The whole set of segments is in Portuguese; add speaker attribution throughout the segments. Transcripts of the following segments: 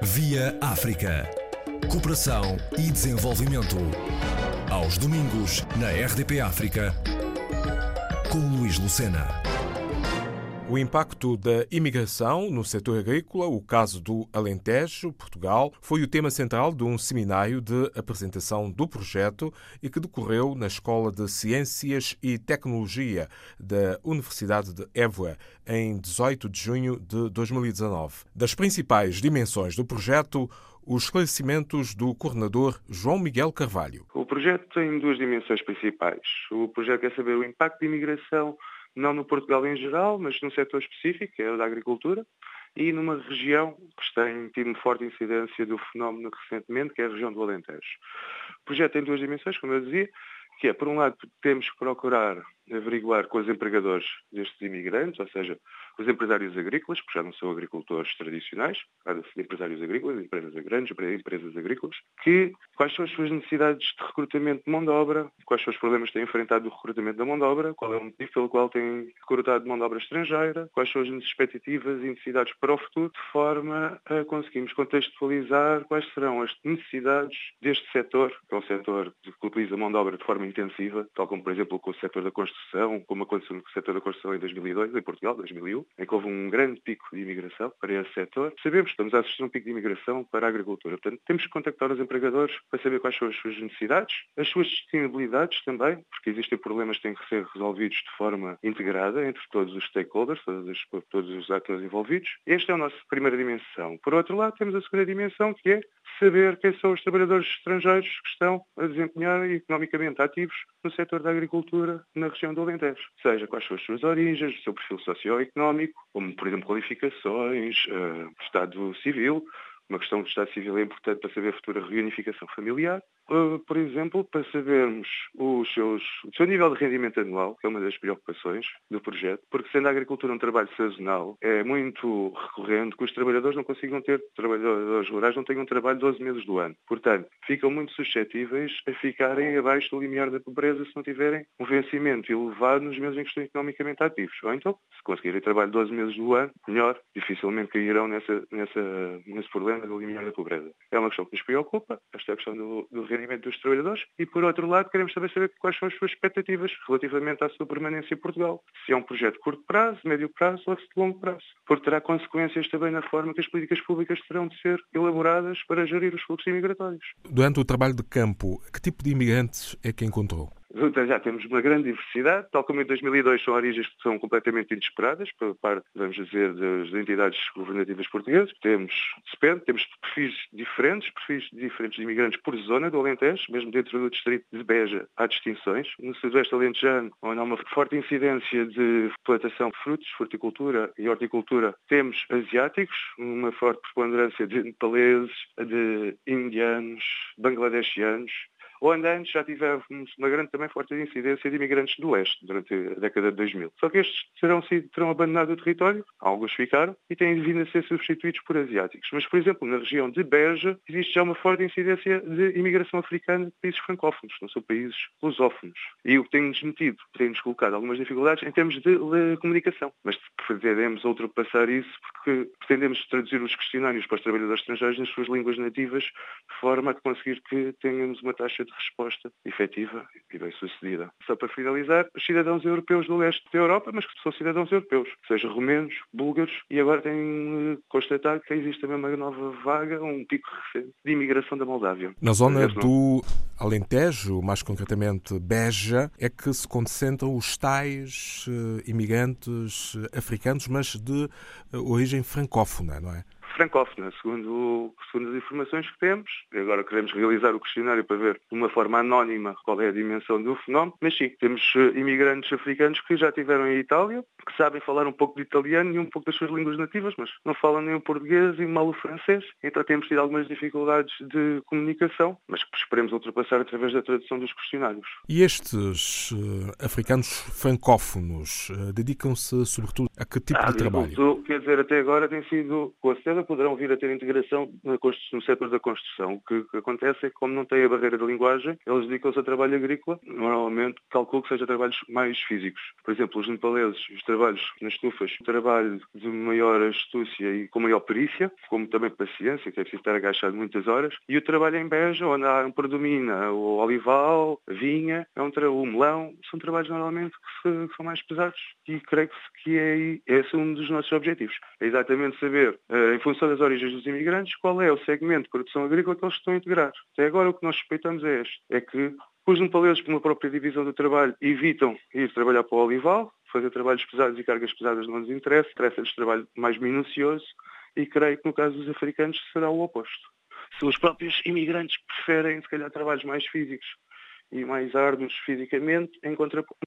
Speaker 1: Via África. Cooperação e desenvolvimento. Aos domingos, na RDP África, com Luís Lucena.
Speaker 2: O impacto da imigração no setor agrícola, o caso do Alentejo, Portugal, foi o tema central de um seminário de apresentação do projeto e que decorreu na Escola de Ciências e Tecnologia da Universidade de Évora, em 18 de junho de 2019. Das principais dimensões do projeto, os esclarecimentos do coordenador João Miguel Carvalho.
Speaker 3: O projeto tem duas dimensões principais. O projeto quer saber o impacto da imigração não no Portugal em geral, mas num setor específico, que é o da agricultura, e numa região que tem tido forte incidência do fenómeno recentemente, que é a região do Alentejo. O projeto tem duas dimensões, como eu dizia, que é, por um lado, temos que procurar averiguar com os empregadores destes imigrantes, ou seja, os empresários agrícolas, porque já não são agricultores tradicionais, empresários agrícolas, empresas grandes, empresas agrícolas, que quais são as suas necessidades de recrutamento de mão de obra, quais são os problemas que têm enfrentado no recrutamento da mão de obra, qual é o motivo pelo qual têm recrutado mão de obra estrangeira, quais são as expectativas e necessidades para o futuro, de forma a conseguirmos contextualizar quais serão as necessidades deste setor, que é um setor que utiliza mão de obra de forma intensiva, tal como, por exemplo, com o setor da construção, como aconteceu no setor da construção em 2002, em Portugal, 2001, em que houve um grande pico de imigração para esse setor. Sabemos que estamos a assistir a um pico de imigração para a agricultura. Portanto, temos que contactar os empregadores para saber quais são as suas necessidades, as suas disponibilidades também, porque existem problemas que têm que ser resolvidos de forma integrada entre todos os stakeholders, todos os, todos os atores envolvidos. Esta é a nossa primeira dimensão. Por outro lado, temos a segunda dimensão, que é saber quem são os trabalhadores estrangeiros que estão a desempenhar economicamente ativos no setor da agricultura na região do Alentejo. Seja quais são as suas origens, o seu perfil socioeconómico, como, por exemplo, qualificações, uh, estado civil, uma questão de Estado Civil é importante para saber a futura reunificação familiar. Uh, por exemplo, para sabermos os seus, o seu nível de rendimento anual, que é uma das preocupações do projeto, porque sendo a agricultura um trabalho sazonal, é muito recorrente que os trabalhadores não consigam ter, trabalhadores rurais não tenham trabalho 12 meses do ano. Portanto, ficam muito suscetíveis a ficarem abaixo do limiar da pobreza se não tiverem um vencimento elevado nos meses em que estão economicamente ativos. Ou então, se conseguirem trabalho 12 meses do ano, melhor, dificilmente cairão nessa, nessa, nesse problema do limiar da pobreza. É uma questão que nos preocupa, esta é a questão do, do rendimento dos trabalhadores e, por outro lado, queremos também saber quais são as suas expectativas relativamente à sua permanência em Portugal. Se é um projeto de curto prazo, médio prazo ou de longo prazo. Porque terá consequências também na forma que as políticas públicas terão de ser elaboradas para gerir os fluxos imigratórios.
Speaker 2: Durante o trabalho de campo, que tipo de imigrantes é que encontrou?
Speaker 3: Já temos uma grande diversidade, tal como em 2002 são origens que são completamente inesperadas, por parte, vamos dizer, das entidades governativas portuguesas. Temos, depende, temos perfis diferentes, perfis diferentes de imigrantes por zona do Alentejo, mesmo dentro do distrito de Beja há distinções. No sudoeste alentejano, onde há uma forte incidência de plantação de frutos, fruticultura e horticultura, temos asiáticos, uma forte preponderância de nepaleses, de indianos, bangladeshianos, onde antes já tivemos uma grande também forte incidência de imigrantes do Oeste durante a década de 2000. Só que estes terão, sido, terão abandonado o território, alguns ficaram, e têm vindo a ser substituídos por asiáticos. Mas, por exemplo, na região de Beja, existe já uma forte incidência de imigração africana de países francófonos, não são países lusófonos. E o que tem-nos metido, tem-nos colocado algumas dificuldades em termos de, de comunicação. Mas pretendemos ultrapassar isso porque pretendemos traduzir os questionários para os trabalhadores estrangeiros nas suas línguas nativas, de forma a conseguir que tenhamos uma taxa de resposta efetiva e bem sucedida. Só para finalizar, os cidadãos europeus do leste da Europa, mas que são cidadãos europeus, seja romenos, búlgaros, e agora têm constatado que existe também uma nova vaga, um pico recente de imigração da Moldávia.
Speaker 2: Na zona do Alentejo, mais concretamente Beja, é que se concentram os tais uh, imigrantes africanos, mas de origem francófona, não é?
Speaker 3: Francófona, segundo, segundo as informações que temos. Agora queremos realizar o questionário para ver de uma forma anónima qual é a dimensão do fenómeno, mas sim, temos eh, imigrantes africanos que já estiveram em Itália, que sabem falar um pouco de italiano e um pouco das suas línguas nativas, mas não falam nem o português e mal o francês, então temos tido algumas dificuldades de comunicação, mas que esperemos ultrapassar através da tradução dos questionários.
Speaker 2: E estes uh, africanos francófonos uh, dedicam-se sobretudo a que tipo
Speaker 3: a
Speaker 2: de trabalho?
Speaker 3: Até agora tem sido, com certeza poderão vir a ter integração no setor da construção. O que, acontece é que como não tem a barreira da linguagem, eles dedicam-se a trabalho agrícola, normalmente calculo que seja trabalhos mais físicos. Por exemplo, os nepaleses, os trabalhos nas estufas, trabalho de maior astúcia e com maior perícia, como também paciência, que é preciso estar agachado muitas horas, e o trabalho em Beja, onde há, predomina o olival, a vinha, é um o melão, são trabalhos normalmente que, se, que são mais pesados e creio que é esse um dos nossos objetivos. É exatamente saber, eh, em função das origens dos imigrantes, qual é o segmento de produção agrícola que eles estão a integrar. Até agora o que nós suspeitamos é este, é que os nepaleses, por uma própria divisão do trabalho, evitam ir trabalhar para o olival, fazer trabalhos pesados e cargas pesadas não nos interessa, interessa-lhes trabalho mais minucioso e creio que no caso dos africanos será o oposto. Se os próprios imigrantes preferem, se calhar, trabalhos mais físicos e mais árduos fisicamente, em contraponto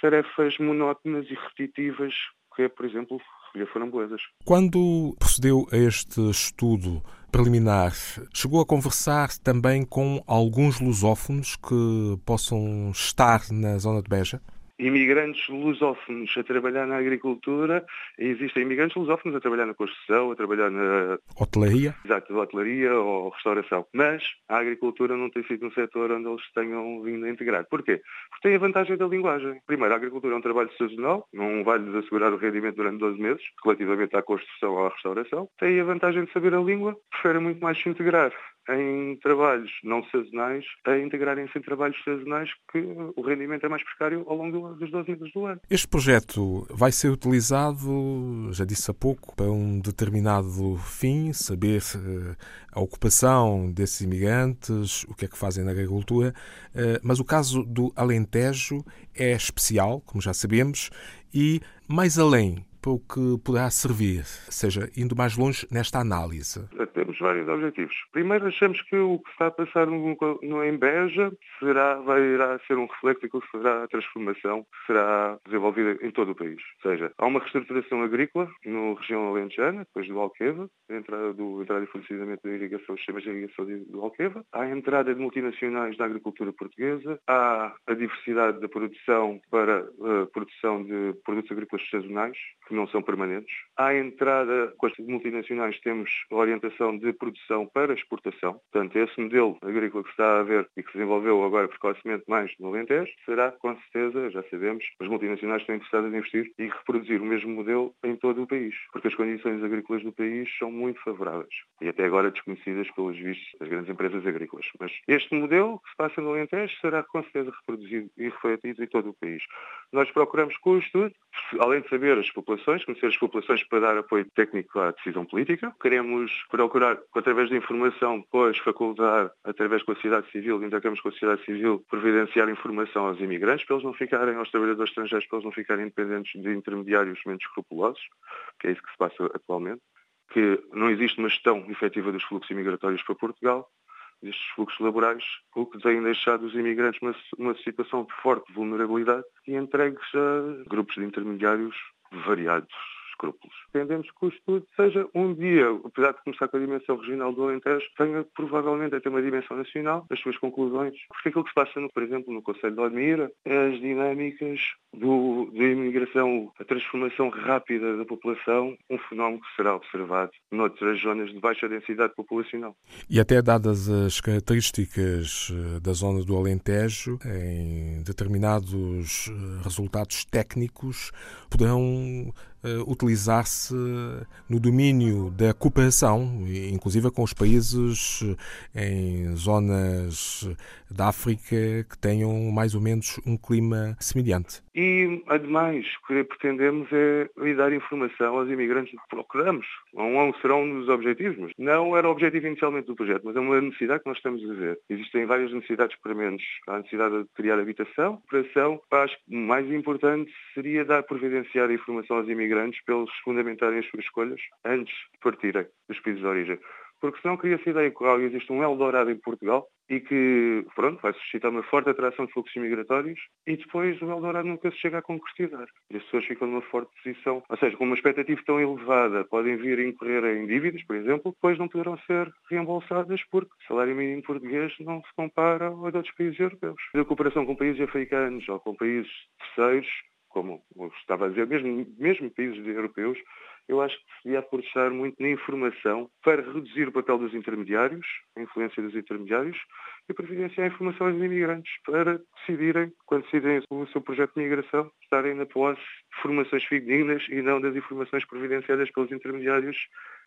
Speaker 3: tarefas monótonas e repetitivas, que é, por exemplo, recolher framboesas.
Speaker 2: Quando procedeu a este estudo preliminar, chegou a conversar também com alguns lusófonos que possam estar na zona de Beja?
Speaker 3: Imigrantes lusófonos a trabalhar na agricultura existem imigrantes lusófonos a trabalhar na construção, a trabalhar na...
Speaker 2: Hotelaria?
Speaker 3: Exato, hotelaria ou restauração. Mas a agricultura não tem sido um setor onde eles tenham vindo a integrar. Porquê? Porque tem a vantagem da linguagem. Primeiro, a agricultura é um trabalho sazonal, não vai-lhes assegurar o rendimento durante 12 meses, relativamente à construção ou à restauração. Tem a vantagem de saber a língua, preferem muito mais se integrar em trabalhos não sazonais a integrarem-se em trabalhos sazonais que o rendimento é mais precário ao longo dos 12 meses do ano.
Speaker 2: Este projeto vai ser utilizado, já disse há pouco, para um determinado fim, saber eh, a ocupação desses imigrantes, o que é que fazem na agricultura, eh, mas o caso do Alentejo é especial, como já sabemos, e mais além, para o que poderá servir, seja, indo mais longe nesta análise?
Speaker 3: Temos vários objetivos. Primeiro, achamos que o que está a passar no, Embeja será, vai, irá ser um reflexo daquilo que será a transformação que será desenvolvida em todo o país. Ou seja, há uma reestruturação agrícola na região alentejana, depois do Alqueva, entrada, do, entrada e fornecimento da irrigação, os sistemas de irrigação do Alqueva, há a entrada de multinacionais na agricultura portuguesa, há a diversidade da produção para a produção de produtos agrícolas sazonais, que não são permanentes. À entrada com as multinacionais temos orientação de produção para exportação. Portanto, esse modelo agrícola que está a ver e que se desenvolveu agora precocemente mais no Alentejo, será, com certeza, já sabemos, as multinacionais estão interessadas em investir e reproduzir o mesmo modelo em todo o país, porque as condições agrícolas do país são muito favoráveis e até agora desconhecidas pelos vistos das grandes empresas agrícolas. Mas este modelo que se passa no Alentejo será, com certeza, reproduzido e refletido em todo o país. Nós procuramos com o estudo, além de saber as populações populações, conhecer as populações para dar apoio técnico à decisão política. Queremos procurar, através da informação, depois facultar, através com a sociedade civil, intercâmbios com a sociedade civil, providenciar informação aos imigrantes, para eles não ficarem, aos trabalhadores estrangeiros, para eles não ficarem independentes de intermediários menos escrupulosos, que é isso que se passa atualmente que não existe uma gestão efetiva dos fluxos imigratórios para Portugal, destes fluxos laborais, o que tem deixado os imigrantes numa, numa situação de forte vulnerabilidade e entregues a grupos de intermediários variados escrúpulos. Entendemos que o estudo seja um dia, apesar de começar com a dimensão regional do Alentejo, tenha provavelmente a ter uma dimensão nacional, as suas conclusões. Porque aquilo que se passa, no, por exemplo, no Conselho de Odmira, é as dinâmicas do, da imigração, a transformação rápida da população, um fenómeno que será observado noutras zonas de baixa densidade populacional.
Speaker 2: E até dadas as características eh, da zona do Alentejo, em determinados eh, resultados técnicos, poderão uh, utilizar-se no domínio da cooperação, inclusive com os países eh, em zonas da África que tenham mais ou menos um clima semelhante.
Speaker 3: E, ademais, o que pretendemos é dar informação aos imigrantes que procuramos. Não serão um dos objetivos, mas não era o objetivo inicialmente do projeto, mas é uma necessidade que nós estamos a ver. Existem várias necessidades para menos. Há a necessidade de criar habitação, operação. Acho que o mais importante seria dar providenciar informação aos imigrantes para eles fundamentarem as suas escolhas antes de partirem dos países de origem porque senão cria-se a ideia que existe um Eldorado em Portugal e que, pronto, vai suscitar uma forte atração de fluxos migratórios e depois o Eldorado nunca se chega a concretizar. E as pessoas ficam numa forte posição, ou seja, com uma expectativa tão elevada, podem vir a incorrer em dívidas, por exemplo, depois não poderão ser reembolsadas porque o salário mínimo português não se compara ao de outros países europeus. A cooperação com países africanos ou com países terceiros como estava a dizer, mesmo, mesmo países europeus, eu acho que se devia apostar muito na informação para reduzir o papel dos intermediários, a influência dos intermediários, e providenciar a informação aos imigrantes para decidirem, quando decidem o seu projeto de migração, estarem na posse de formações fidedignas e não das informações providenciadas pelos intermediários,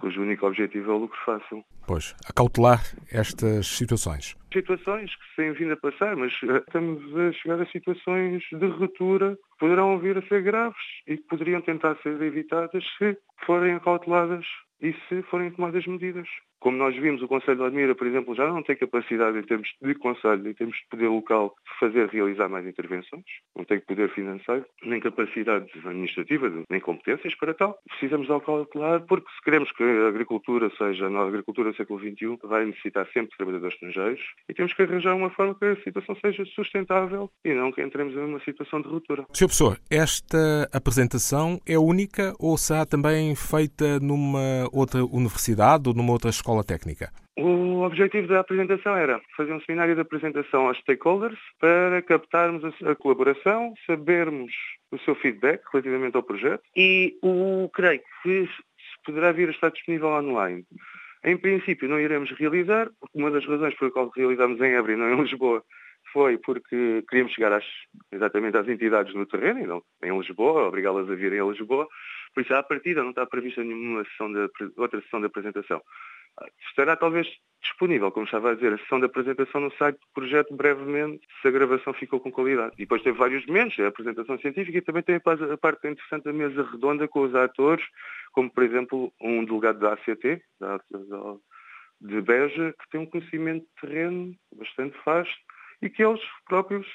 Speaker 3: cujo único objetivo é o lucro fácil.
Speaker 2: Pois, acautelar estas situações.
Speaker 3: Situações que se têm vindo a passar, mas eh, estamos a chegar a situações de ruptura que poderão vir a ser graves e que poderiam tentar ser evitadas se forem acauteladas e se forem tomadas medidas. Como nós vimos, o Conselho de Admira, por exemplo, já não tem capacidade em termos de Conselho, em termos de poder local, de fazer, realizar mais intervenções. Não tem poder financeiro, nem capacidade administrativa, nem competências para tal. Precisamos de calcular, porque se queremos que a agricultura seja, na agricultura do século XXI, vai necessitar sempre de trabalhadores estrangeiros e temos que arranjar uma forma que a situação seja sustentável e não que entremos em uma situação de ruptura.
Speaker 2: Sr. Professor, esta apresentação é única ou será também feita numa outra universidade ou numa outra escola escola técnica?
Speaker 3: O objetivo da apresentação era fazer um seminário de apresentação aos stakeholders para captarmos a colaboração, sabermos o seu feedback relativamente ao projeto e o creio que poderá vir a estar disponível online. Em princípio não iremos realizar, porque uma das razões por qual realizamos em Évora e não em Lisboa foi porque queríamos chegar às, exatamente às entidades no terreno não em Lisboa, obrigá-las a virem a Lisboa. Por isso, à partida, não está prevista nenhuma sessão de, outra sessão de apresentação. Estará talvez disponível, como estava a dizer, a sessão de apresentação no site do projeto brevemente, se a gravação ficou com qualidade. E depois tem vários momentos, a apresentação científica e também tem a parte interessante da mesa redonda com os atores, como por exemplo um delegado da ACT, da, de Beja, que tem um conhecimento de terreno bastante vasto e que eles próprios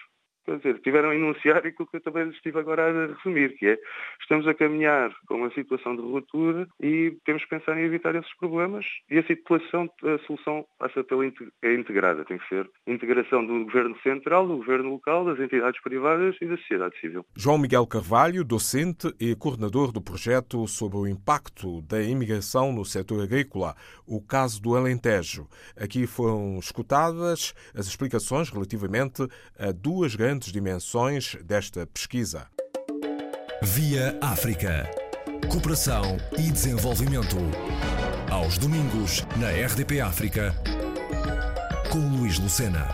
Speaker 3: quer dizer, tiveram a enunciar aquilo que eu também estive agora a resumir, que é estamos a caminhar para uma situação de ruptura e temos que pensar em evitar esses problemas e a situação, a solução passa pela é integrada, tem que ser integração do governo central, do governo local, das entidades privadas e da sociedade civil.
Speaker 2: João Miguel Carvalho, docente e coordenador do projeto sobre o impacto da imigração no setor agrícola, o caso do Alentejo. Aqui foram escutadas as explicações relativamente a duas grandes diferentes dimensões desta pesquisa.
Speaker 1: Via África. Cooperação e desenvolvimento. Aos domingos, na RDP África, com Luís Lucena.